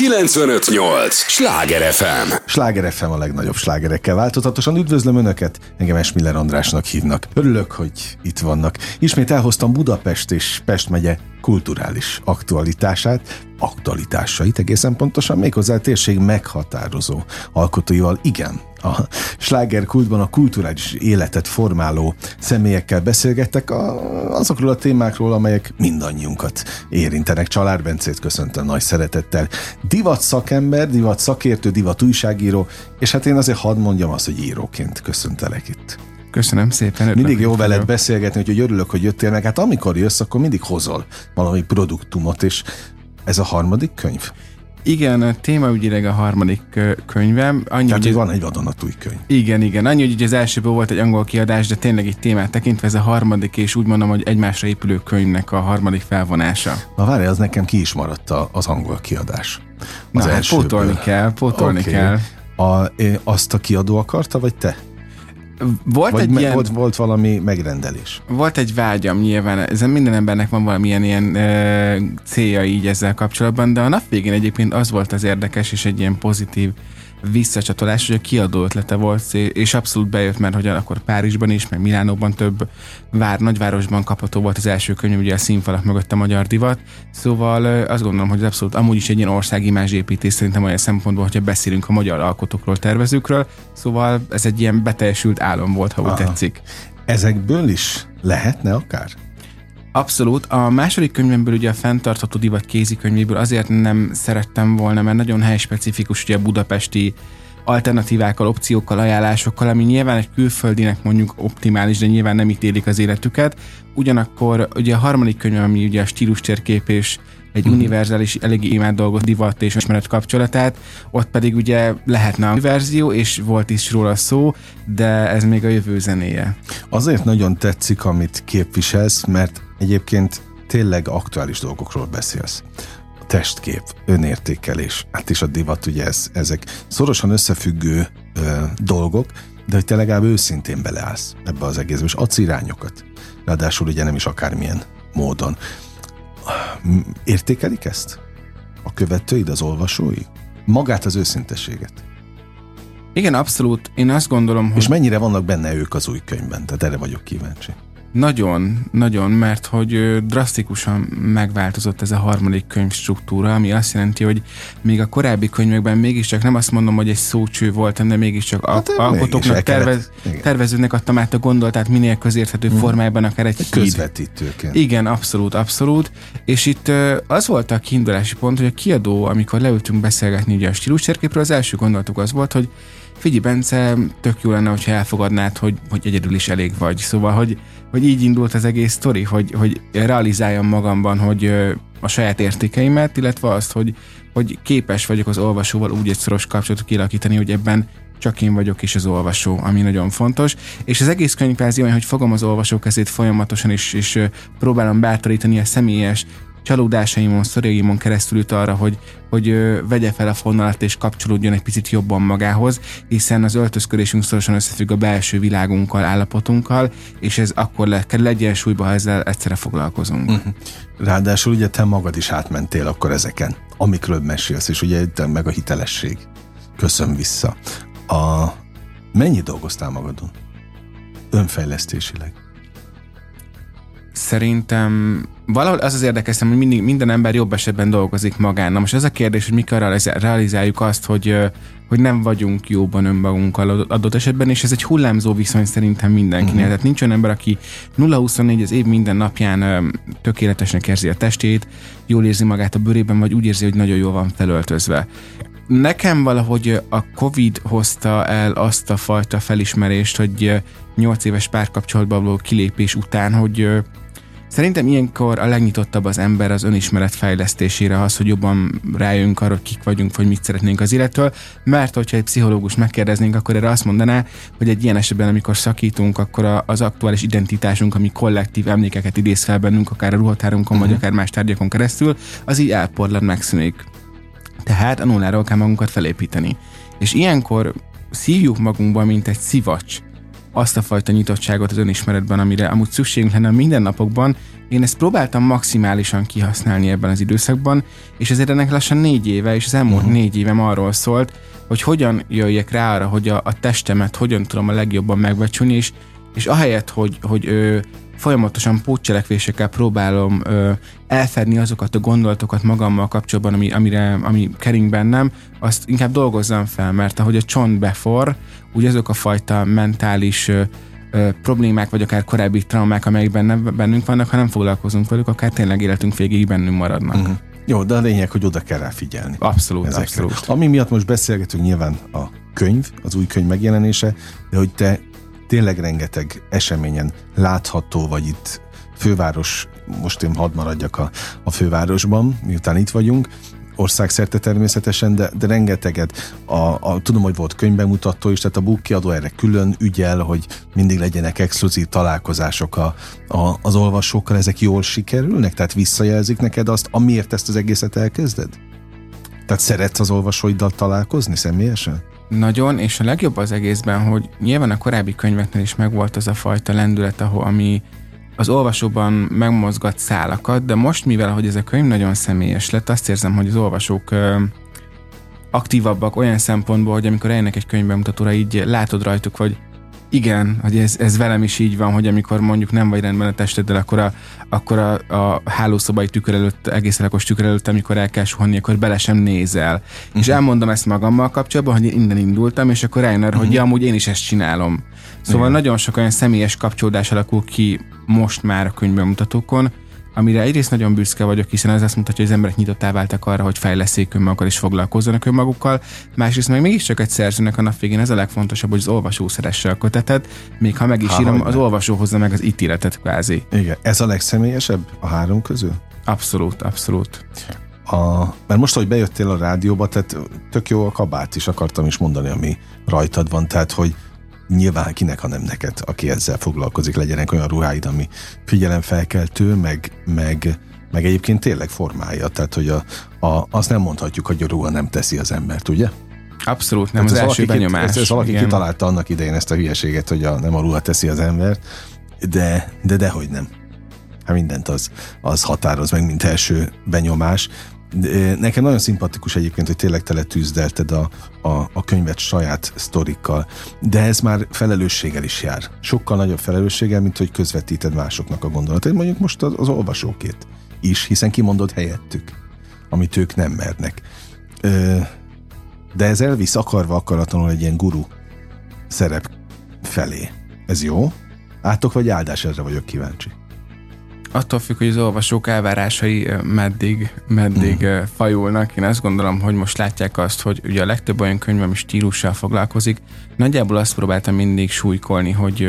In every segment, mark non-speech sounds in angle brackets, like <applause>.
958! Sláger FM! Sláger FM a legnagyobb slágerekkel változatosan üdvözlöm Önöket, engem Esmiller Andrásnak hívnak. Örülök, hogy itt vannak. Ismét elhoztam Budapest és Pest megye kulturális aktualitását, aktualitásait egészen pontosan, méghozzá a térség meghatározó alkotóival. Igen, a slágerkultban a kulturális életet formáló személyekkel beszélgettek a, azokról a témákról, amelyek mindannyiunkat érintenek. Csalár Bencét köszöntöm nagy szeretettel. Divat szakember, divat szakértő, divat újságíró, és hát én azért hadd mondjam azt, hogy íróként köszöntelek itt. Köszönöm szépen. Mindig jó veled beszélgetni, hogy örülök, hogy jöttél meg. Hát amikor jössz, akkor mindig hozol valami produktumot, és ez a harmadik könyv? Igen, témaügyileg a harmadik könyvem. Annyi, Tehát, hogy van egy vadonatúj könyv. Igen, igen. Annyi, hogy az elsőből volt egy angol kiadás, de tényleg egy témát tekintve ez a harmadik, és úgy mondom, hogy egymásra épülő könyvnek a harmadik felvonása. Na várj, az nekem ki is maradt az angol kiadás. Az Na, hát pótolni kell, pótolni okay. kell. A, azt a kiadó akarta, vagy te? Volt Vagy egy me- ilyen... Volt, volt valami megrendelés? Volt egy vágyam nyilván, ez minden embernek van valamilyen ilyen ö, célja így ezzel kapcsolatban, de a nap végén egyébként az volt az érdekes és egy ilyen pozitív visszacsatolás, hogy a kiadó ötlete volt, és abszolút bejött, mert hogy akkor Párizsban is, meg Milánóban több vár, nagyvárosban kapható volt az első könyv, ugye a színfalak mögött a magyar divat. Szóval azt gondolom, hogy ez abszolút amúgy is egy ilyen országimázs építés szerintem olyan szempontból, hogyha beszélünk a magyar alkotókról, tervezőkről. Szóval ez egy ilyen beteljesült álom volt, ha úgy Aha. tetszik. Ezekből is lehetne akár? Abszolút. A második könyvemből, ugye a fenntartható divat kézikönyvéből azért nem szerettem volna, mert nagyon helyspecifikus ugye a budapesti alternatívákkal, opciókkal, ajánlásokkal, ami nyilván egy külföldinek mondjuk optimális, de nyilván nem ítélik az életüket. Ugyanakkor ugye a harmadik könyv, ami ugye a stílus térkép és egy uh-huh. univerzális, eléggé imád dolgot, divat és ismeret kapcsolatát, ott pedig ugye lehetne a verzió, és volt is róla szó, de ez még a jövő zenéje. Azért nagyon tetszik, amit képviselsz, mert egyébként tényleg aktuális dolgokról beszélsz. A testkép, önértékelés, hát is a divat, ugye ez, ezek szorosan összefüggő ö, dolgok, de hogy te legalább őszintén beleállsz ebbe az egészbe, és adsz irányokat. Ráadásul ugye nem is akármilyen módon. Értékelik ezt? A követőid, az olvasói? Magát az őszintességet? Igen, abszolút. Én azt gondolom, hogy... És mennyire vannak benne ők az új könyvben? Tehát erre vagyok kíváncsi. Nagyon, nagyon, mert hogy drasztikusan megváltozott ez a harmadik könyv struktúra, ami azt jelenti, hogy még a korábbi könyvekben mégiscsak nem azt mondom, hogy egy szócső volt, de mégiscsak hát, alkotóknak, tervez, tervezőnek adtam át a gondolatát minél közérthető hmm. formájában, akár egy, egy közvetítőként. Igen, abszolút, abszolút. És itt az volt a kiindulási pont, hogy a kiadó, amikor leültünk beszélgetni ugye a stíluscserképről, az első gondolatuk az volt, hogy figyelj Bence, tök jó lenne, hogyha elfogadnád, hogy, hogy egyedül is elég vagy. Szóval, hogy, hogy így indult az egész sztori, hogy, hogy realizáljam magamban, hogy a saját értékeimet, illetve azt, hogy, hogy képes vagyok az olvasóval úgy egy szoros kapcsolatot kialakítani, hogy ebben csak én vagyok és az olvasó, ami nagyon fontos. És az egész könyv olyan, hogy fogom az olvasó kezét folyamatosan, és, és próbálom bátorítani a személyes csalódásaimon, szorjaimon keresztül jut arra, hogy, hogy vegye fel a fonalat és kapcsolódjon egy picit jobban magához, hiszen az öltözködésünk szorosan összefügg a belső világunkkal, állapotunkkal, és ez akkor le, kell egyensúlyba, ha ezzel egyszerre foglalkozunk. Uh-huh. Ráadásul ugye te magad is átmentél akkor ezeken, amikről mesélsz, és ugye meg a hitelesség. Köszön vissza. A... Mennyi dolgoztál magadon? Önfejlesztésileg? Szerintem valahol az az érdekes, hogy mindig, minden ember jobb esetben dolgozik magán. Na most ez a kérdés, hogy mikor realizáljuk azt, hogy, hogy nem vagyunk jóban önmagunkkal adott esetben, és ez egy hullámzó viszony szerintem mindenkinél. Uh-huh. Tehát nincs olyan ember, aki 0-24 az év minden napján tökéletesnek érzi a testét, jól érzi magát a bőrében, vagy úgy érzi, hogy nagyon jól van felöltözve. Nekem valahogy a Covid hozta el azt a fajta felismerést, hogy 8 éves párkapcsolatban való kilépés után, hogy Szerintem ilyenkor a legnyitottabb az ember az önismeret fejlesztésére, az, hogy jobban rájönk arra, hogy kik vagyunk, vagy mit szeretnénk az élettől, mert hogyha egy pszichológus megkérdeznénk, akkor erre azt mondaná, hogy egy ilyen esetben, amikor szakítunk, akkor az aktuális identitásunk, ami kollektív emlékeket idéz fel bennünk, akár a ruhatárunkon, uh-huh. vagy akár más tárgyakon keresztül, az így elporlad, megszűnik. Tehát a nulláról kell magunkat felépíteni. És ilyenkor szívjuk magunkba, mint egy szivacs, azt a fajta nyitottságot az önismeretben, amire amúgy szükségünk lenne a mindennapokban. Én ezt próbáltam maximálisan kihasználni ebben az időszakban, és ezért ennek lassan négy éve, és az elmúlt uh-huh. négy évem arról szólt, hogy hogyan jöjjek rá arra, hogy a, a testemet hogyan tudom a legjobban megbecsülni, és, és ahelyett, hogy, hogy ő, folyamatosan pótcselekvésekkel próbálom ö, elfedni azokat a gondolatokat magammal kapcsolatban, ami, amire, ami kering bennem, azt inkább dolgozzam fel, mert ahogy a csont befor, úgy azok a fajta mentális ö, ö, problémák, vagy akár korábbi traumák, amelyek benne, bennünk vannak, ha nem foglalkozunk velük, akár tényleg életünk végéig bennünk maradnak. Uh-huh. Jó, de a lényeg, hogy oda kell rá figyelni. Abszolút, ezekre. abszolút. Ami miatt most beszélgetünk nyilván a könyv, az új könyv megjelenése, de hogy te tényleg rengeteg eseményen látható vagy itt főváros, most én hadd maradjak a, a fővárosban, miután itt vagyunk, országszerte természetesen, de, de rengeteget. A, a, tudom, hogy volt könyvbemutató is, tehát a Book kiadó erre külön ügyel, hogy mindig legyenek exkluzív találkozások a, a, az olvasókkal, ezek jól sikerülnek? Tehát visszajelzik neked azt, amiért ezt az egészet elkezded? Tehát szeretsz az olvasóiddal találkozni személyesen? Nagyon, és a legjobb az egészben, hogy nyilván a korábbi könyveknél is megvolt az a fajta lendület, ahol ami az olvasóban megmozgat szálakat, de most, mivel hogy ez a könyv nagyon személyes lett, azt érzem, hogy az olvasók ö, aktívabbak olyan szempontból, hogy amikor eljönnek egy könyvbemutatóra, így látod rajtuk, hogy igen, hogy ez, ez velem is így van, hogy amikor mondjuk nem vagy rendben a testeddel, akkor a, akkor a, a hálószobai tükör előtt, egész lakos tükör előtt, amikor el kell suhanni, akkor bele sem nézel. Uh-huh. És mhm. elmondom ezt magammal kapcsolatban, hogy én innen indultam, és akkor rájön arra, uh-huh. hogy ja, amúgy én is ezt csinálom. Szóval Igen. nagyon sok olyan személyes kapcsolódás alakul ki most már a könyvbemutatókon, amire egyrészt nagyon büszke vagyok, hiszen ez azt mutatja, hogy az emberek nyitottá váltak arra, hogy fejleszék önmagukat és foglalkozzanak önmagukkal. Másrészt meg mégiscsak egy szerzőnek a nap végén ez a legfontosabb, hogy az olvasó szeresse a kötetet, még ha meg is ha, írom, az olvasó hozza meg az ítéletet kvázi. Igen, ez a legszemélyesebb a három közül? Abszolút, abszolút. A, mert most, hogy bejöttél a rádióba, tehát tök jó a kabát is akartam is mondani, ami rajtad van, tehát hogy nyilván kinek, ha nem neked, aki ezzel foglalkozik, legyenek olyan ruháid, ami figyelemfelkeltő, meg, meg, meg egyébként tényleg formája. Tehát, hogy a, a, azt nem mondhatjuk, hogy a ruha nem teszi az embert, ugye? Abszolút, nem hát az első benyomás. Ez, ez valaki igen. kitalálta annak idején ezt a hülyeséget, hogy a, nem a ruha teszi az embert, de, de dehogy nem. Hát mindent az, az határoz meg, mint első benyomás. Nekem nagyon szimpatikus egyébként, hogy tényleg tele tűzdelted a, a, a könyvet saját sztorikkal, de ez már felelősséggel is jár. Sokkal nagyobb felelősséggel, mint hogy közvetíted másoknak a gondolatait, mondjuk most az, az olvasókét is, hiszen kimondod helyettük, amit ők nem mernek. De ez elvisz akarva akaratlanul egy ilyen guru szerep felé. Ez jó? Átok vagy áldás, erre vagyok kíváncsi attól függ, hogy az olvasók elvárásai meddig, meddig mm. fajulnak. Én azt gondolom, hogy most látják azt, hogy ugye a legtöbb olyan könyv, ami stílussal foglalkozik, nagyjából azt próbáltam mindig súlykolni, hogy,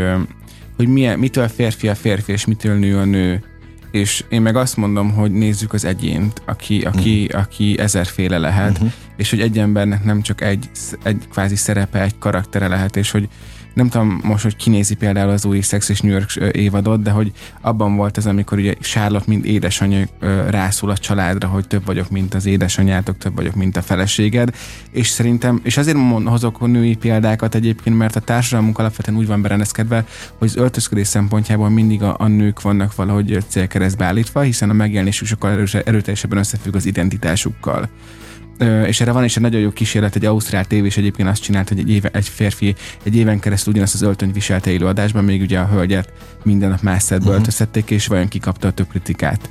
hogy milyen, mitől férfi a férfi, és mitől nő a nő. És én meg azt mondom, hogy nézzük az egyént, aki, aki, mm. aki ezerféle lehet, mm-hmm. és hogy egy embernek nem csak egy, egy kvázi szerepe, egy karaktere lehet, és hogy nem tudom most, hogy kinézi például az új Sex és New York évadot, de hogy abban volt ez, amikor ugye Charlotte, mint édesanyja rászól a családra, hogy több vagyok, mint az édesanyjátok, több vagyok, mint a feleséged, és szerintem, és azért hozok női példákat egyébként, mert a társadalmunk alapvetően úgy van berendezkedve, hogy az öltözködés szempontjából mindig a, a nők vannak valahogy célkeresztbe állítva, hiszen a megjelenésük sokkal erőteljesebben összefügg az identitásukkal és erre van is egy nagyon jó kísérlet, egy ausztrál tévés egyébként azt csinált, hogy egy, éve, egy férfi egy éven keresztül ugyanazt az öltönyt viselte élőadásban, még ugye a hölgyet minden nap más szedbe uh-huh. öltöztették, és vajon kikapta a több kritikát.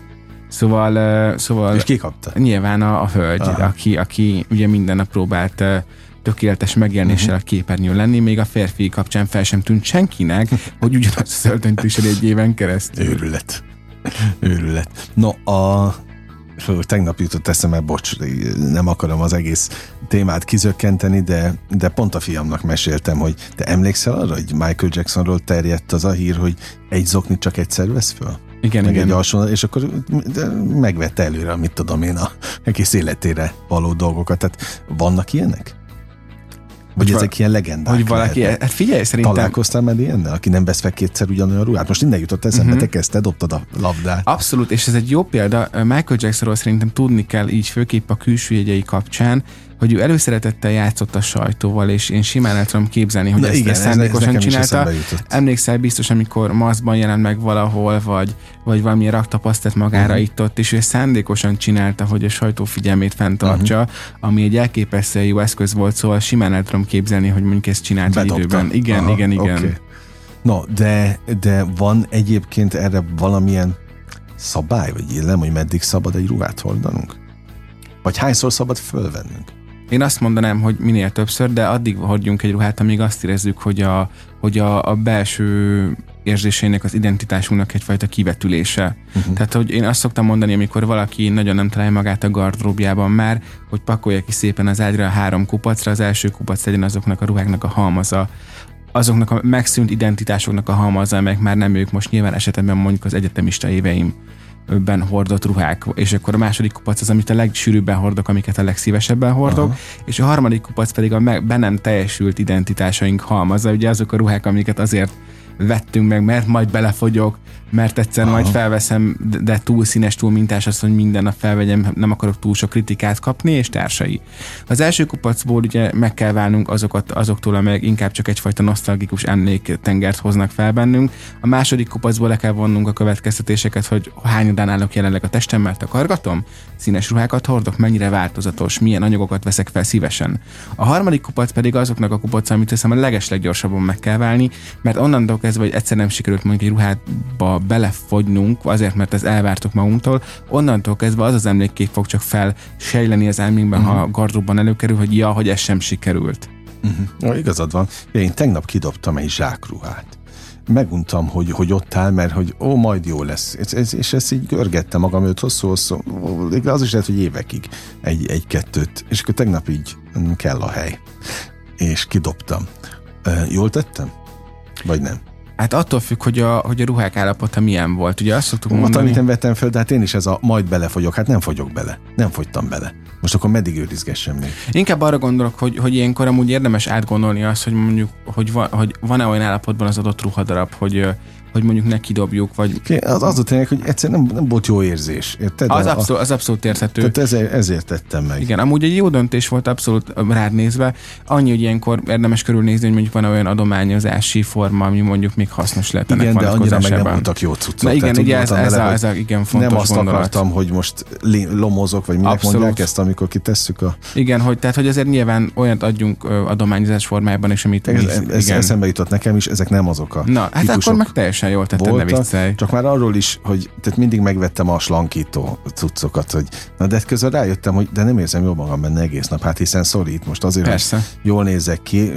Szóval, szóval és kikapta? Nyilván a, a hölgy, aki, aki ugye minden nap próbált tökéletes megjelenéssel uh-huh. a képernyőn lenni, még a férfi kapcsán fel sem tűnt senkinek, <laughs> hogy ugyanazt az öltönyt viseli egy éven keresztül. Őrület. Őrület. No, a, tegnap jutott eszembe, bocs, nem akarom az egész témát kizökkenteni, de, de pont a fiamnak meséltem, hogy te emlékszel arra, hogy Michael Jacksonról terjedt az a hír, hogy egy zoknit csak egyszer vesz föl? Igen, Meg igen. Egy alsó, és akkor megvette előre, mit tudom én, a egész életére való dolgokat. Tehát vannak ilyenek? Hogy ezek ilyen legendák Hogy valaki, lehetnek. hát figyelj, szerintem... Találkoztál már ilyennel, aki nem vesz fel kétszer ugyanolyan ruhát? Most innen jutott eszembe, uh-huh. te kezdted, dobtad a labdát. Abszolút, és ez egy jó példa. Michael Jacksonról szerintem tudni kell így, főképp a külső jegyei kapcsán, hogy ő előszeretettel játszott a sajtóval, és én simán el tudom képzelni, hogy Na ezt, igen, ezt szándékosan ez, csinálta. Emlékszel biztos, amikor maszkban jelent meg valahol, vagy, vagy valamilyen raktapasztett magára uh-huh. itt-ott, és ő szándékosan csinálta, hogy a sajtó figyelmét fenntartsa, uh-huh. ami egy elképesztően jó eszköz volt, szóval simán el tudom képzelni, hogy mondjuk ezt csinált időben. Igen, Aha, igen, igen. Okay. No, de, de van egyébként erre valamilyen szabály, vagy illem, hogy meddig szabad egy ruhát hordanunk? Vagy hányszor szabad fölvennünk? Én azt mondanám, hogy minél többször, de addig hordjunk egy ruhát, amíg azt érezzük, hogy a, hogy a, a belső érzésének, az identitásunknak egyfajta kivetülése. Uh-huh. Tehát, hogy én azt szoktam mondani, amikor valaki nagyon nem találja magát a gardróbjában már, hogy pakolja ki szépen az ágyra a három kupacra, az első kupac legyen azoknak a ruháknak a halmaza, azoknak a megszűnt identitásoknak a halmaza, amelyek már nem ők most nyilván esetemben mondjuk az egyetemista éveim ben hordott ruhák, és akkor a második kupac az, amit a legsűrűbben hordok, amiket a legszívesebben hordok, Aha. és a harmadik kupac pedig a be nem teljesült identitásaink halmaza, ugye azok a ruhák, amiket azért vettünk meg, mert majd belefogyok, mert egyszer Aha. majd felveszem, de túl színes, túl mintás az, hogy minden nap felvegyem, nem akarok túl sok kritikát kapni, és társai. Az első kupacból ugye meg kell válnunk azokat, azoktól, amelyek inkább csak egyfajta nosztalgikus emléktengert hoznak fel bennünk. A második kupacból le kell vonnunk a következtetéseket, hogy hányadán állok jelenleg a testemmel, takargatom, színes ruhákat hordok, mennyire változatos, milyen anyagokat veszek fel szívesen. A harmadik kupac pedig azoknak a kupac, amit hiszem a legesleggyorsabban meg kell válni, mert onnantól kezdve, hogy egyszer nem sikerült mondjuk egy ruhátba belefogynunk, azért, mert ez elvártok magunktól, onnantól kezdve az az emlékkép fog csak felsejleni az elménkben, uh-huh. ha a mhm. gardróban előkerül, hogy ja, hogy ez sem sikerült. Uh-huh. Ja, igazad van. Én tegnap kidobtam egy zsákruhát meguntam, hogy, hogy ott áll, mert hogy ó, majd jó lesz. És, és, és ezt így görgette magam őt hosszú-hosszú, az is lehet, hogy évekig egy-kettőt. És akkor tegnap így kell a hely. És kidobtam. Jól tettem? Vagy nem? Hát attól függ, hogy a, hogy a ruhák állapota milyen volt. Ugye azt szoktuk mondani... amit nem vettem föl, de hát én is ez a majd belefogyok. Hát nem fogyok bele. Nem fogytam bele. Most akkor meddig őrizgessem még? Inkább arra gondolok, hogy, hogy ilyenkor amúgy érdemes átgondolni azt, hogy mondjuk, hogy, van, hogy van-e olyan állapotban az adott ruhadarab, hogy hogy mondjuk ne kidobjuk, vagy... Az az a tényleg, hogy egyszerűen nem, nem volt jó érzés, érted? Az, abszolút, az abszolút érthető. Tehát ezért, ezért tettem meg. Igen, amúgy egy jó döntés volt abszolút rád nézve. Annyi, hogy ilyenkor érdemes körülnézni, hogy mondjuk van olyan adományozási forma, ami mondjuk még hasznos lehet Igen, de annyira meg nem voltak jó cuccok. Na igen, ugye ez, ez, a, ez a igen fontos Nem azt gondolat. akartam, hogy most lomozok, vagy minek abszolút. mondják ezt, amikor kitesszük a... Igen, hogy tehát, hogy azért nyilván olyat adjunk adományozás formájában, és amit... Ez, ez, ez eszembe jutott nekem is, ezek nem azok a Na, hát akkor meg teljesen jól tetted, ne viccelj. Csak már arról is, hogy tehát mindig megvettem a slankító cuccokat, hogy na de közben rájöttem, hogy de nem érzem jól magam benne egész nap, hát hiszen szorít most azért, Persze. hogy jól nézek ki,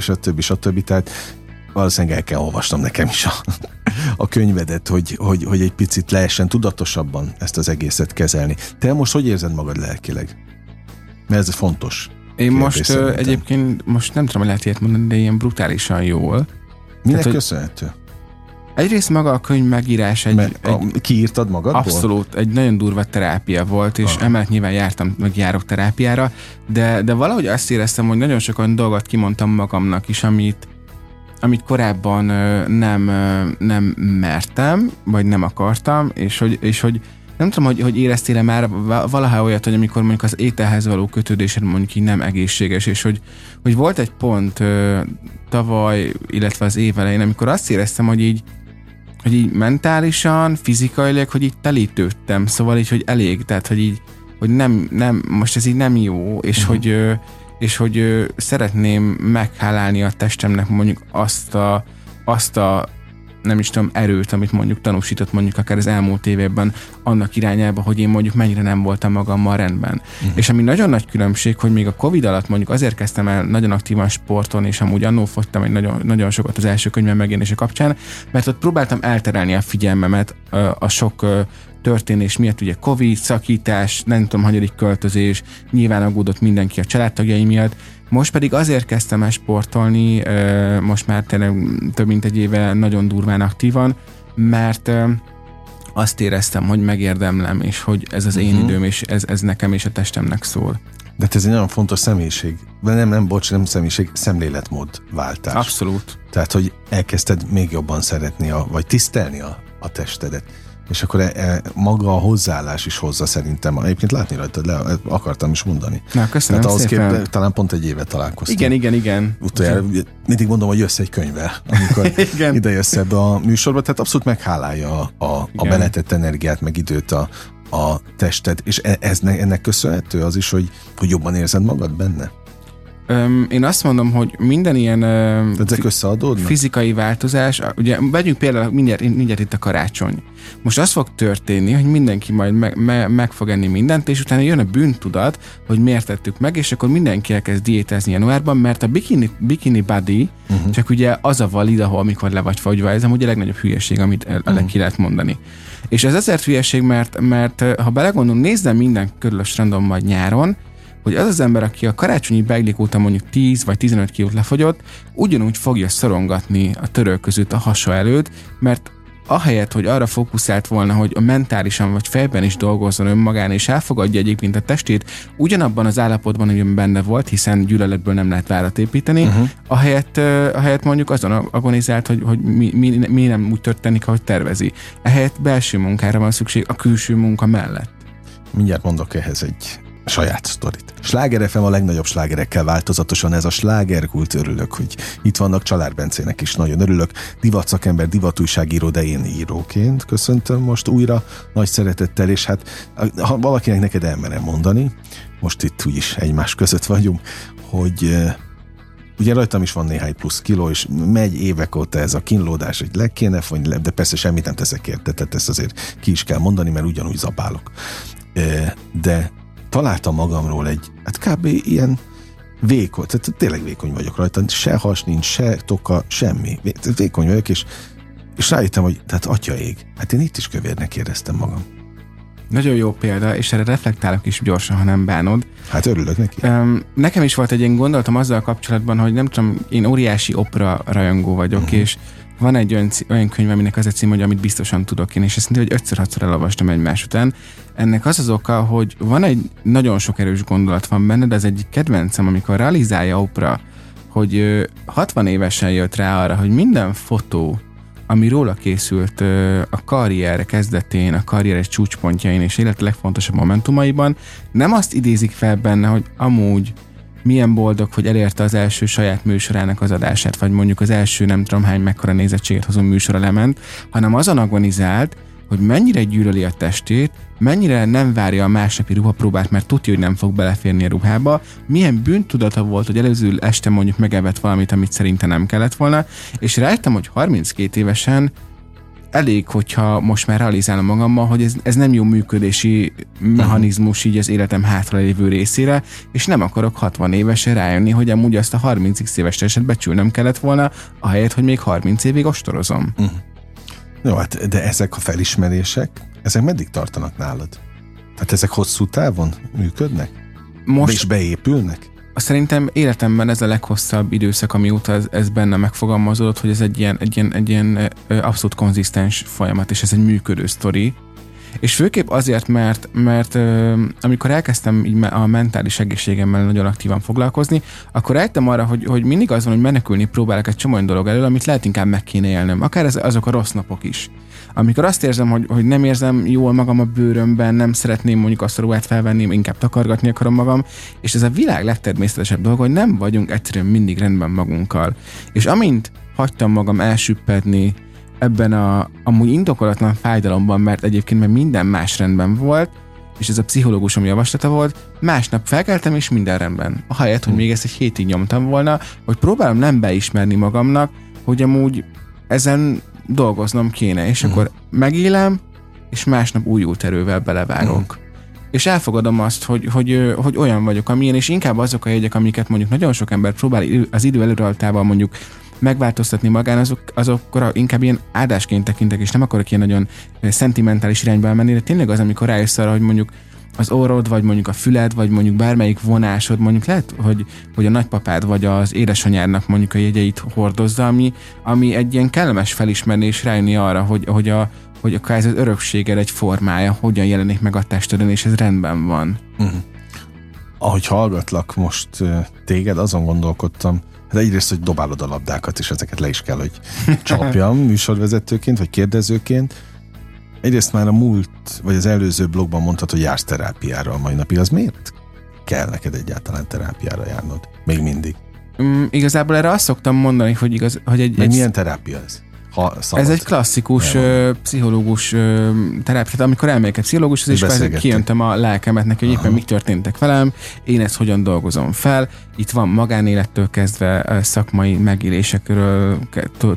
a többi, tehát valószínűleg el kell olvasnom nekem is a, a könyvedet, hogy, hogy, hogy egy picit lehessen tudatosabban ezt az egészet kezelni. Te most hogy érzed magad lelkileg? Mert ez fontos. Én most uh, egyébként, most nem tudom, hogy lehet ilyet mondani, de ilyen brutálisan jól. Minek Tehát, köszönhető? Egyrészt maga a könyv megírás egy, Mert egy kiírtad magadból? Abszolút, egy nagyon durva terápia volt, és ah. emellett nyilván jártam, meg járok terápiára, de, de valahogy azt éreztem, hogy nagyon sokan dolgot kimondtam magamnak is, amit, amit korábban nem, nem mertem, vagy nem akartam, és hogy, és hogy nem tudom, hogy, hogy éreztél-e már valaha olyat, hogy amikor mondjuk az ételhez való kötődésed mondjuk így nem egészséges, és hogy, hogy volt egy pont ö, tavaly, illetve az év elején, amikor azt éreztem, hogy így hogy így mentálisan, fizikailag, hogy így telítődtem, szóval így, hogy elég, tehát, hogy így, hogy nem, nem most ez így nem jó, és uh-huh. hogy és hogy szeretném meghálálni a testemnek mondjuk azt a, azt a nem is tudom, erőt, amit mondjuk tanúsított mondjuk akár az elmúlt években annak irányába, hogy én mondjuk mennyire nem voltam magammal rendben. Uh-huh. És ami nagyon nagy különbség, hogy még a Covid alatt mondjuk azért kezdtem el nagyon aktívan sporton, és amúgy annó fogytam egy nagyon, nagyon sokat az első könyvem megjelenése kapcsán, mert ott próbáltam elterelni a figyelmemet a sok történés miatt, ugye Covid, szakítás, nem tudom, hanyadik költözés, nyilván aggódott mindenki a családtagjai miatt, most pedig azért kezdtem el sportolni, most már tényleg több mint egy éve nagyon durván aktívan, mert azt éreztem, hogy megérdemlem, és hogy ez az én uh-huh. időm, és ez, ez nekem és a testemnek szól. De hát ez egy nagyon fontos személyiség. De nem, nem, bocs, nem személyiség, szemléletmód váltás. Abszolút. Tehát, hogy elkezdted még jobban szeretni, a, vagy tisztelni a, a testedet. És akkor e, e, maga a hozzáállás is hozza szerintem. Egyébként látni rajta, le akartam is mondani. Na, köszönöm Tehát ahhoz szépen. Kép, talán pont egy éve találkoztunk. Igen, igen, igen. Utoljára mindig mondom, hogy jössz egy könyvvel, amikor <laughs> ide jössz ebbe a műsorba, tehát abszolút meghálálja a, a, a beletett energiát, meg időt a, a tested, és e, ez, ennek köszönhető az is, hogy, hogy jobban érzed magad benne? Öm, én azt mondom, hogy minden ilyen öm, ezek összeadódnak? fizikai változás, ugye vegyünk például mindjárt, mindjárt itt a karácsony. Most az fog történni, hogy mindenki majd me, me, meg fog enni mindent, és utána jön a bűntudat, hogy miért tettük meg, és akkor mindenki elkezd diétázni januárban, mert a bikini, bikini body uh-huh. csak ugye az a valid, ahol amikor le vagy fagyva, ez amúgy a legnagyobb hülyeség, amit el, uh-huh. ki lehet mondani. És ez azért hülyeség, mert, mert ha belegondolunk, nézzem minden körül a strandon majd nyáron, hogy az az ember, aki a karácsonyi beglik óta mondjuk 10 vagy 15 kilót lefogyott, ugyanúgy fogja szorongatni a török között a hasa előtt, mert ahelyett, hogy arra fókuszált volna, hogy a mentálisan vagy fejben is dolgozzon önmagán, és elfogadja egyébként a testét ugyanabban az állapotban, amiben benne volt, hiszen gyűlöletből nem lehet várat építeni, uh-huh. ahelyett, ahelyett mondjuk azon agonizált, hogy, hogy mi, mi, mi nem úgy történik, ahogy tervezi. Ehelyett belső munkára van szükség a külső munka mellett. Mindjárt mondok ehhez egy saját sztorit. Sláger FM a legnagyobb slágerekkel változatosan ez a slágerkult örülök, hogy itt vannak Csalár Bencének is nagyon örülök. Divat szakember, divatújságíró, de én íróként köszöntöm most újra nagy szeretettel, és hát ha valakinek neked elmerem mondani, most itt úgyis egymás között vagyunk, hogy Ugye rajtam is van néhány plusz kiló, és megy évek óta ez a kínlódás, hogy le kéne fonyni, de persze semmit nem teszek érte, tehát ezt azért ki is kell mondani, mert ugyanúgy zabálok. De találtam magamról egy, hát kb. ilyen vékony, tehát tényleg vékony vagyok rajta, se has nincs, se toka, semmi. Vékony vagyok, és, és rájöttem, hogy tehát atya ég, hát én itt is kövérnek éreztem magam. Nagyon jó példa, és erre reflektálok is gyorsan, ha nem bánod. Hát örülök neki. Um, nekem is volt egy ilyen gondolatom azzal kapcsolatban, hogy nem tudom, én óriási opera rajongó vagyok, uh-huh. és van egy olyan, olyan könyv, aminek az a cím, hogy amit biztosan tudok én, és ezt hogy ötször-hatszor elolvastam egymás után. Ennek az az oka, hogy van egy nagyon sok erős gondolat van benne, de ez egy kedvencem, amikor realizálja Oprah, hogy 60 évesen jött rá arra, hogy minden fotó, ami róla készült a karrier kezdetén, a karrier csúcspontjain és élet legfontosabb momentumaiban, nem azt idézik fel benne, hogy amúgy milyen boldog, hogy elérte az első saját műsorának az adását, vagy mondjuk az első nem tudom hány mekkora nézettséget hozó műsora lement, hanem azon agonizált, hogy mennyire gyűlöli a testét, mennyire nem várja a másnapi ruhapróbát, mert tudja, hogy nem fog beleférni a ruhába, milyen bűntudata volt, hogy előző este mondjuk megevett valamit, amit szerinte nem kellett volna, és rájöttem, hogy 32 évesen elég, hogyha most már realizálom magammal, hogy ez, ez nem jó működési mechanizmus így az életem hátralévő részére, és nem akarok 60 évesen rájönni, hogy amúgy azt a 30 éves eset becsülnem kellett volna, ahelyett, hogy még 30 évig ostorozom. Uh-huh. Jó, hát de ezek a felismerések, ezek meddig tartanak nálad? Tehát ezek hosszú távon működnek? Most... És beépülnek? Szerintem életemben ez a leghosszabb időszak, amióta ez, ez benne megfogalmazódott, hogy ez egy ilyen, egy ilyen, egy ilyen abszolút konzisztens folyamat, és ez egy működő sztori. És főképp azért, mert, mert amikor elkezdtem így a mentális egészségemmel nagyon aktívan foglalkozni, akkor rájöttem arra, hogy, hogy mindig az van, hogy menekülni próbálok egy csomó dolog elől, amit lehet inkább meg kéne élnem. Akár ez, azok a rossz napok is. Amikor azt érzem, hogy, hogy nem érzem jól magam a bőrömben, nem szeretném mondjuk azt a ruhát felvenni, inkább takargatni akarom magam, és ez a világ legtermészetesebb dolog, hogy nem vagyunk egyszerűen mindig rendben magunkkal. És amint hagytam magam elsüppedni ebben a amúgy indokolatlan fájdalomban, mert egyébként mert minden más rendben volt, és ez a pszichológusom javaslata volt, másnap felkeltem, és minden rendben. Ahelyett, hogy még ezt egy hétig nyomtam volna, hogy próbálom nem beismerni magamnak, hogy amúgy ezen dolgoznom kéne, és uh-huh. akkor megélem, és másnap új erővel belevágok. Uh-huh. És elfogadom azt, hogy, hogy, hogy olyan vagyok, amilyen, és inkább azok a jegyek, amiket mondjuk nagyon sok ember próbál az idő előrealtával mondjuk megváltoztatni magán, azok, azokra inkább ilyen áldásként tekintek, és nem akarok ilyen nagyon szentimentális irányba elmenni, de tényleg az, amikor rájössz arra, hogy mondjuk az orrod, vagy mondjuk a füled, vagy mondjuk bármelyik vonásod, mondjuk lehet, hogy, hogy a nagypapád, vagy az édesanyádnak mondjuk a jegyeit hordozza, ami, ami egy ilyen kellemes felismerés rájönni arra, hogy, hogy a, hogy a az örökséged egy formája, hogyan jelenik meg a testeden, és ez rendben van. Uh-huh. Ahogy hallgatlak most téged, azon gondolkodtam, hát egyrészt, hogy dobálod a labdákat, és ezeket le is kell, hogy <laughs> csapjam műsorvezetőként, vagy kérdezőként, egyrészt már a múlt, vagy az előző blogban mondtad, hogy jársz terápiára a mai napig. Az miért kell neked egyáltalán terápiára járnod? Még mindig. Mm, igazából erre azt szoktam mondani, hogy, igaz, hogy egy, Meg egy milyen terápia ez? Ha Ez egy klasszikus ö, pszichológus ö, terápia, amikor elmegyek egy pszichológushoz, és kijöntem a lelkemet neki, hogy éppen mik történtek velem, én ezt hogyan dolgozom fel. Itt van magánélettől kezdve szakmai megélésekről,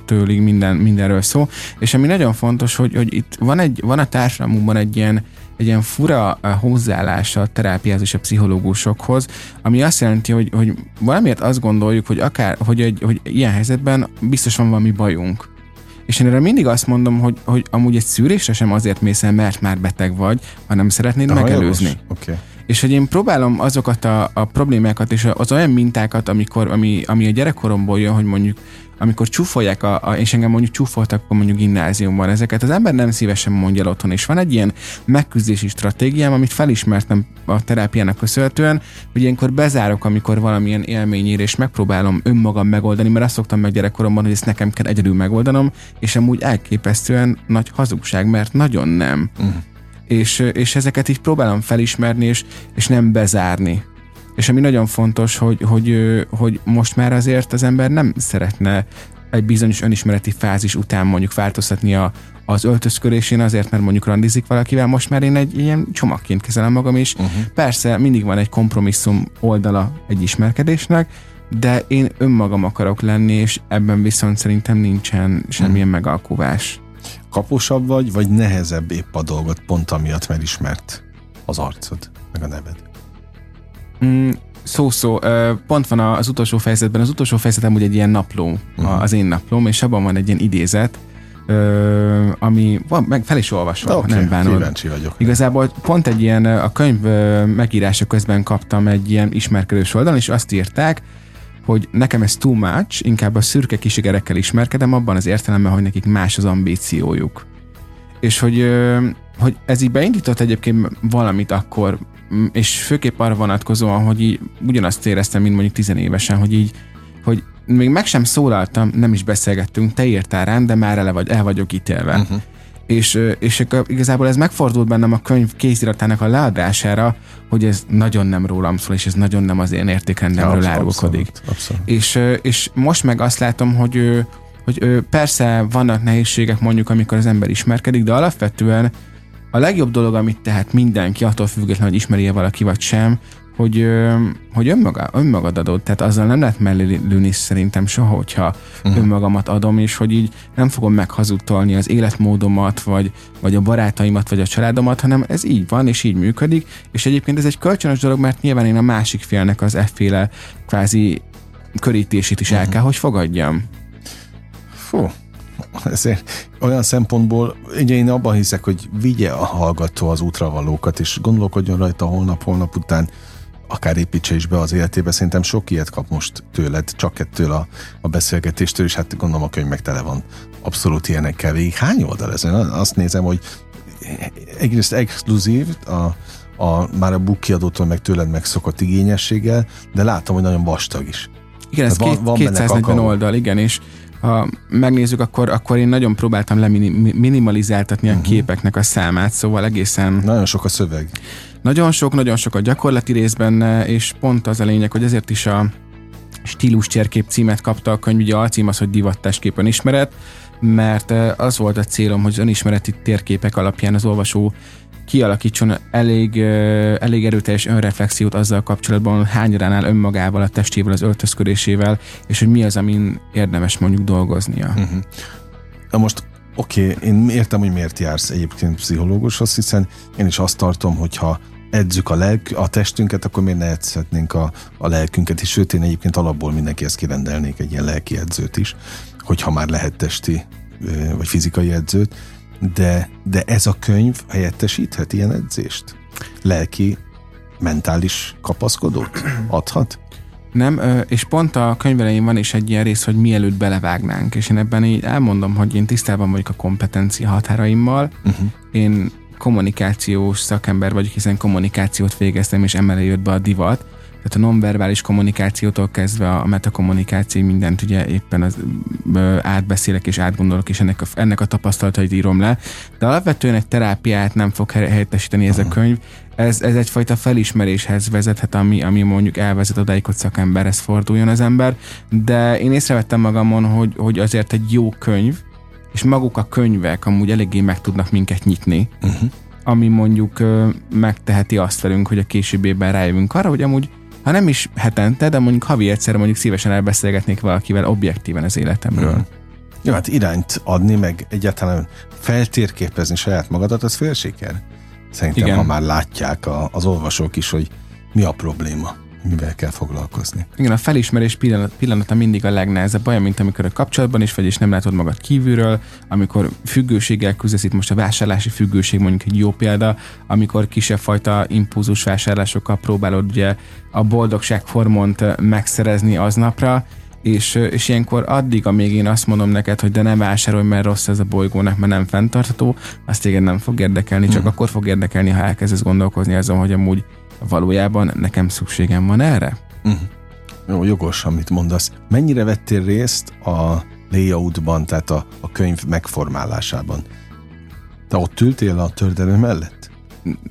tőlig minden, mindenről szó. És ami nagyon fontos, hogy, hogy itt van, egy, van a társadalmunkban egy ilyen egy ilyen fura ö, hozzáállás a terápiához és a pszichológusokhoz, ami azt jelenti, hogy, hogy valamiért azt gondoljuk, hogy akár, hogy, egy, hogy ilyen helyzetben biztos van valami bajunk. És én erre mindig azt mondom, hogy, hogy amúgy egy szűrésre sem azért mész el, mert már beteg vagy, hanem szeretnéd megelőzni. Oké. Okay. És hogy én próbálom azokat a, a problémákat és az olyan mintákat, amikor, ami, ami a gyerekkoromból jön, hogy mondjuk amikor csúfolják, a, a, és engem mondjuk csúfoltak, akkor mondjuk gimnáziumban ezeket, az ember nem szívesen mondja el otthon, és van egy ilyen megküzdési stratégiám, amit felismertem a terápiának köszönhetően, hogy ilyenkor bezárok, amikor valamilyen élmény ér, és megpróbálom önmagam megoldani, mert azt szoktam meg gyerekkoromban, hogy ezt nekem kell egyedül megoldanom, és amúgy elképesztően nagy hazugság, mert nagyon nem. Uh-huh. És, és ezeket így próbálom felismerni, és, és nem bezárni. És ami nagyon fontos, hogy, hogy, hogy most már azért az ember nem szeretne egy bizonyos önismereti fázis után mondjuk változtatni a, az öltözködésén azért, mert mondjuk randizik valakivel, most már én egy ilyen csomagként kezelem magam is. Uh-huh. Persze mindig van egy kompromisszum oldala egy ismerkedésnek, de én önmagam akarok lenni, és ebben viszont szerintem nincsen semmilyen uh-huh. megalkuvás. Kaposabb vagy, vagy nehezebb épp a dolgot pont amiatt, mert ismert az arcod, meg a neved? Mm, szó-szó, pont van az utolsó fejezetben, az utolsó fejezetem ugye egy ilyen napló, uh-huh. az én naplóm, és abban van egy ilyen idézet, ami van, meg fel is olvasva, okay, nem bánod. Kíváncsi vagyok. Igazából pont egy ilyen, a könyv megírása közben kaptam egy ilyen ismerkedős oldalon, és azt írták, hogy nekem ez too much, inkább a szürke kisigerekkel ismerkedem abban az értelemben, hogy nekik más az ambíciójuk. És hogy, hogy ez így beindított egyébként valamit akkor, és főképp arra vonatkozóan, hogy így ugyanazt éreztem, mint mondjuk tizenévesen, hogy így, hogy még meg sem szólaltam, nem is beszélgettünk, te írtál rám, de már ele vagy, el vagyok ítélve. Uh-huh. És, és igazából ez megfordult bennem a könyv kéziratának a leadására, hogy ez nagyon nem rólam szól, és ez nagyon nem az én értékrendemről ja, árulkodik. Abszolút, abszolút. És, és most meg azt látom, hogy, hogy persze vannak nehézségek mondjuk, amikor az ember ismerkedik, de alapvetően a legjobb dolog, amit tehát mindenki, attól függetlenül, hogy ismeri-e valaki vagy sem, hogy, hogy önmaga, önmagad adod, tehát azzal nem lehet mellélülni szerintem soha, hogyha uh-huh. önmagamat adom, és hogy így nem fogom meghazudtolni az életmódomat, vagy, vagy a barátaimat, vagy a családomat, hanem ez így van, és így működik, és egyébként ez egy kölcsönös dolog, mert nyilván én a másik félnek az efféle kvázi körítését is uh-huh. el kell, hogy fogadjam. Fú, ezért olyan szempontból, ugye én abban hiszek, hogy vigye a hallgató az útravalókat, és gondolkodjon rajta holnap-holnap után, akár építse is be az életébe, szerintem sok ilyet kap most tőled, csak ettől a, a beszélgetéstől, és hát gondolom a könyv meg tele van abszolút ilyenekkel végig. Hány oldal ez? Én azt nézem, hogy egyrészt exkluzív, a, a, már a book kiadótól meg tőled megszokott igényességgel, de látom, hogy nagyon vastag is. Igen, ez van, két, van 240 oldal, igen, és ha megnézzük, akkor, akkor én nagyon próbáltam leminimalizáltatni uh-huh. a képeknek a számát, szóval egészen... Nagyon sok a szöveg. Nagyon sok, nagyon sok a gyakorlati rész benne, és pont az a lényeg, hogy ezért is a stílus cserkép címet kapta a könyv, ugye a cím az, hogy divattástkép önismeret, mert az volt a célom, hogy az önismereti térképek alapján az olvasó kialakítson elég, elég erőteljes önreflexiót azzal kapcsolatban, hányadán áll önmagával, a testével, az öltözködésével, és hogy mi az, amin érdemes mondjuk dolgoznia. Uh-huh. Na most oké, okay, én értem, hogy miért jársz egyébként pszichológushoz, hiszen én is azt tartom, hogyha edzük a, lelk, a testünket, akkor miért ne edzhetnénk a, a lelkünket is, sőt én egyébként alapból mindenkihez kirendelnék egy ilyen lelki edzőt is, hogyha már lehet testi vagy fizikai edzőt, de, de ez a könyv helyettesíthet ilyen edzést? Lelki, mentális kapaszkodót adhat? Nem, és pont a könyvelején van is egy ilyen rész, hogy mielőtt belevágnánk, és én ebben így elmondom, hogy én tisztában vagyok a kompetencia határaimmal, uh-huh. én kommunikációs szakember vagyok, hiszen kommunikációt végeztem, és emelé jött be a divat, tehát a nonverbális kommunikációtól kezdve a metakommunikáció mindent ugye éppen az, ö, átbeszélek és átgondolok, és ennek a, ennek a tapasztalatait írom le. De alapvetően egy terápiát nem fog helyettesíteni ez a könyv, ez, ez egyfajta felismeréshez vezethet, ami, ami mondjuk elvezet odáig, hogy szakemberhez forduljon az ember, de én észrevettem magamon, hogy, hogy azért egy jó könyv, és maguk a könyvek amúgy eléggé meg tudnak minket nyitni, uh-huh. ami mondjuk ö, megteheti azt velünk, hogy a későbbében rájövünk arra, hogy amúgy ha nem is hetente, de mondjuk havi egyszer mondjuk szívesen elbeszélgetnék valakivel objektíven az életemről. Uh-huh. Jó, hát irányt adni, meg egyáltalán feltérképezni saját magadat, az félsiker. Szerintem, Igen. ha már látják a, az olvasók is, hogy mi a probléma, mivel kell foglalkozni. Igen, a felismerés pillanat, pillanata mindig a legnehezebb, olyan, mint amikor a kapcsolatban is vagy, és nem látod magad kívülről, amikor függőséggel küzdesz, itt most a vásárlási függőség mondjuk egy jó példa, amikor kisebb fajta impulzus vásárlásokkal próbálod ugye a boldogság hormont megszerezni aznapra, és, és ilyenkor addig, amíg én azt mondom neked, hogy de ne vásárolj, mert rossz ez a bolygónak, mert nem fenntartható, azt téged nem fog érdekelni, csak mm. akkor fog érdekelni, ha elkezdesz gondolkozni azon, hogy amúgy valójában nekem szükségem van erre. Mm. Jó, jogos, amit mondasz. Mennyire vettél részt a layoutban, tehát a, a könyv megformálásában? Te ott ültél a tördelő mellett?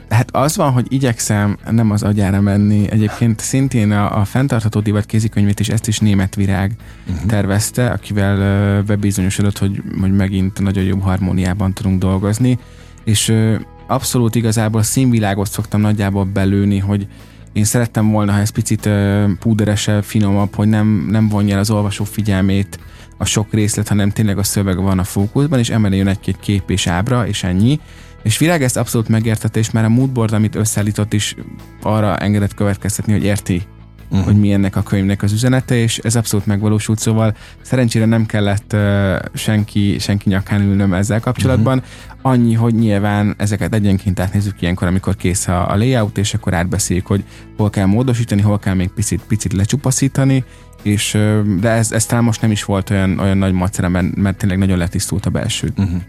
Hát az van, hogy igyekszem nem az agyára menni. Egyébként szintén a, a fenntartható divat kézikönyvét is ezt is német virág uh-huh. tervezte, akivel uh, bebizonyosodott, hogy, hogy megint nagyon jobb harmóniában tudunk dolgozni. És uh, abszolút igazából színvilágot szoktam nagyjából belőni, hogy én szerettem volna, ha ez picit uh, púderesebb, finomabb, hogy nem, nem vonja el az olvasó figyelmét a sok részlet, hanem tényleg a szöveg van a fókuszban, és emeljen egy-két kép és ábra, és ennyi. És Virág ezt abszolút megértette, és már a moodboard, amit összeállított is arra engedett következtetni, hogy érti, uh-huh. hogy mi ennek a könyvnek az üzenete, és ez abszolút megvalósult, szóval szerencsére nem kellett uh, senki, senki nyakán ülnöm ezzel kapcsolatban. Uh-huh. Annyi, hogy nyilván ezeket egyenként átnézzük ilyenkor, amikor kész a, a layout, és akkor átbeszéljük, hogy hol kell módosítani, hol kell még picit, picit lecsupaszítani, és, de ez, ez talán most nem is volt olyan, olyan nagy macera, mert, mert tényleg nagyon letisztult a belső. Uh-huh.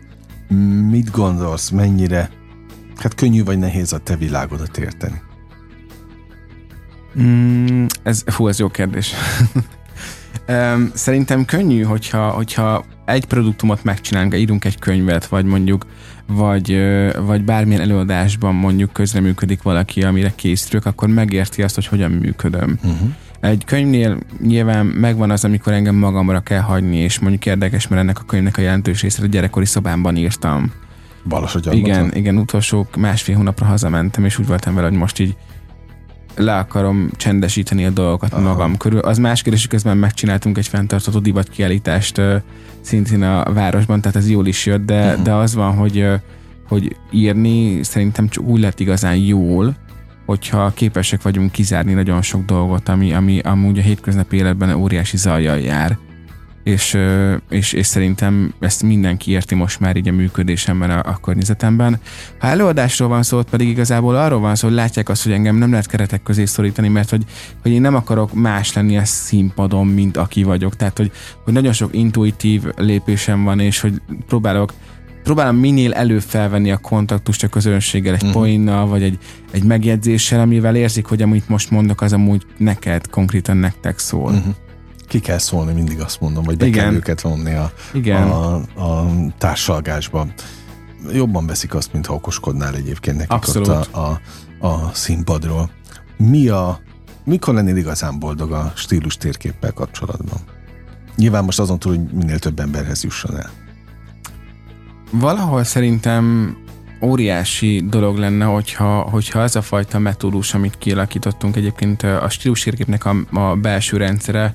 Mit gondolsz, mennyire hát könnyű vagy nehéz a te világodat érteni? Mm, ez, fú, ez jó kérdés. <laughs> Szerintem könnyű, hogyha, hogyha egy produktumot megcsinálunk, írunk egy könyvet, vagy mondjuk, vagy, vagy bármilyen előadásban mondjuk közreműködik valaki, amire készülök, akkor megérti azt, hogy hogyan működöm. Uh-huh. Egy könyvnél nyilván megvan az, amikor engem magamra kell hagyni, és mondjuk érdekes, mert ennek a könyvnek a jelentős részét a gyerekkori szobámban írtam. Balos Igen, igen, utolsó másfél hónapra hazamentem, és úgy voltam vele, hogy most így le akarom csendesíteni a dolgokat Aha. magam körül. Az más kérdés, hogy közben megcsináltunk egy fenntartató divatkiállítást szintén a városban, tehát ez jól is jött, de, uh-huh. de az van, hogy, hogy írni szerintem csak úgy lett igazán jól, hogyha képesek vagyunk kizárni nagyon sok dolgot, ami, ami amúgy a hétköznapi életben óriási zajjal jár. És, és, és szerintem ezt mindenki érti most már így a működésemben, a, a környezetemben. Ha előadásról van szó, pedig igazából arról van szó, hogy látják azt, hogy engem nem lehet keretek közé szorítani, mert hogy, hogy én nem akarok más lenni a színpadon, mint aki vagyok. Tehát, hogy, hogy nagyon sok intuitív lépésem van, és hogy próbálok próbálom minél előbb felvenni a kontaktust a közönséggel egy uh-huh. poénnal, vagy egy, egy megjegyzéssel, amivel érzik, hogy amit most mondok, az amúgy neked, konkrétan nektek szól. Uh-huh. Ki kell szólni, mindig azt mondom, vagy be Igen. kell őket vonni a, Igen. a, a társalgásba. Jobban veszik azt, mint ha okoskodnál egyébként nekik Abszolút. ott a, a, a színpadról. Mi a, mikor lennél igazán boldog a stílus térképpel kapcsolatban? Nyilván most azon túl, hogy minél több emberhez jusson el valahol szerintem óriási dolog lenne, hogyha, hogyha ez a fajta metódus, amit kialakítottunk egyébként a stílusérképnek a, a belső rendszere,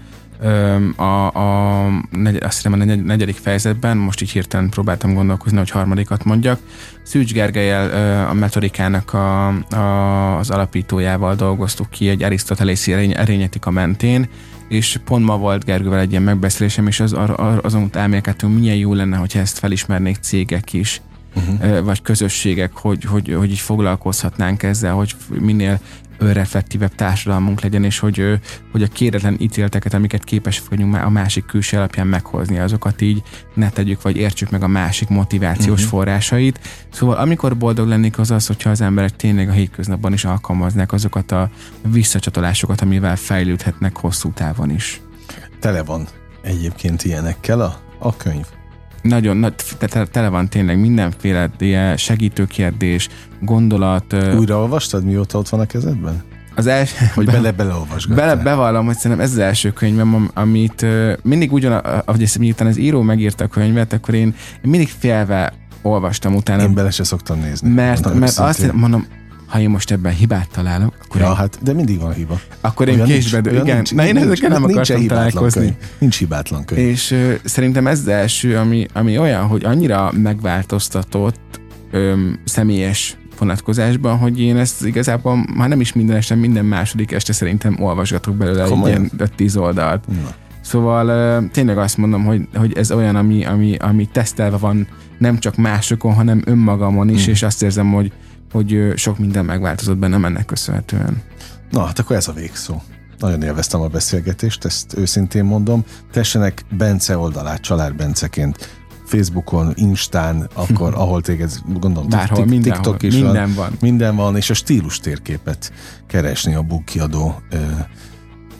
a, a, negy, azt hiszem a negyedik fejezetben, most így hirtelen próbáltam gondolkozni, hogy harmadikat mondjak. Szűcs Gergelyel a metodikának a, a, az alapítójával dolgoztuk ki egy arisztotelészi erényetika mentén, és pont ma volt Gergővel egy ilyen megbeszélésem, és az, azon elmélkedtünk, milyen jó lenne, hogyha ezt felismernék cégek is, uh-huh. vagy közösségek, hogy, hogy, hogy így foglalkozhatnánk ezzel, hogy minél önreflektívebb társadalmunk legyen, és hogy, hogy a kéretlen ítélteket, amiket képes vagyunk a másik külső alapján meghozni, azokat így ne tegyük, vagy értsük meg a másik motivációs uh-huh. forrásait. Szóval amikor boldog lennék az az, hogyha az emberek tényleg a hétköznapban is alkalmaznák azokat a visszacsatolásokat, amivel fejlődhetnek hosszú távon is. Tele van egyébként ilyenekkel a, a könyv nagyon nagy, tele van tényleg mindenféle ilyen segítőkérdés, gondolat. Újraolvastad, mióta ott van a kezedben? Az első, hogy bele beleolvasgattál. Bele, bevallom, hogy szerintem ez az első könyvem, amit mindig ugyan, ahogy ezt miután az író megírta a könyvet, akkor én, én mindig félve olvastam utána. Én bele se szoktam nézni. Mert mert azt mondom, ha én most ebben hibát találok, akkor ja, én, hát, de mindig van hiba. Akkor én késbe, igen. Nincs, Na, én ezekkel nem akartam találkozni. Könyv. Nincs hibátlan könyv. És ö, szerintem ez az első, ami, ami olyan, hogy annyira megváltoztatott ö, személyes vonatkozásban, hogy én ezt igazából már nem is minden este, minden második este szerintem olvasgatok belőle Komolyan? egy ilyen 10 oldalt. Na. Szóval tényleg azt mondom, hogy, hogy ez olyan, ami, ami, ami tesztelve van nem csak másokon, hanem önmagamon is, hmm. és azt érzem, hogy hogy sok minden megváltozott bennem ennek köszönhetően. Na, hát akkor ez a végszó. Nagyon élveztem a beszélgetést, ezt őszintén mondom. Tessenek Bence oldalát Csalár Benceként Facebookon, Instán, akkor <laughs> ahol téged, gondolom, Bárhol, TikTok is minden van, van. Minden van, és a stílus térképet keresni a book kiadó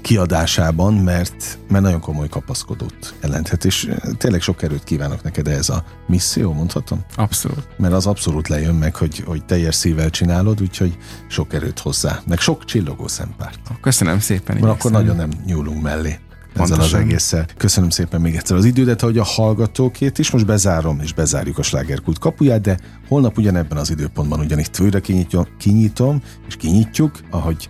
kiadásában, mert, mert nagyon komoly kapaszkodót jelenthet, és eh, tényleg sok erőt kívánok neked ez a misszió, mondhatom? Abszolút. Mert az abszolút lejön meg, hogy, hogy teljes szívvel csinálod, úgyhogy sok erőt hozzá, meg sok csillogó szempárt. Köszönöm szépen. Mert akkor nagyon nem nyúlunk mellé ezzel az egésszel. Köszönöm szépen még egyszer az idődet, hogy a hallgatókét is. Most bezárom és bezárjuk a slágerkult kapuját, de holnap ugyanebben az időpontban ugyanitt újra kinyitom, kinyitom és kinyitjuk, ahogy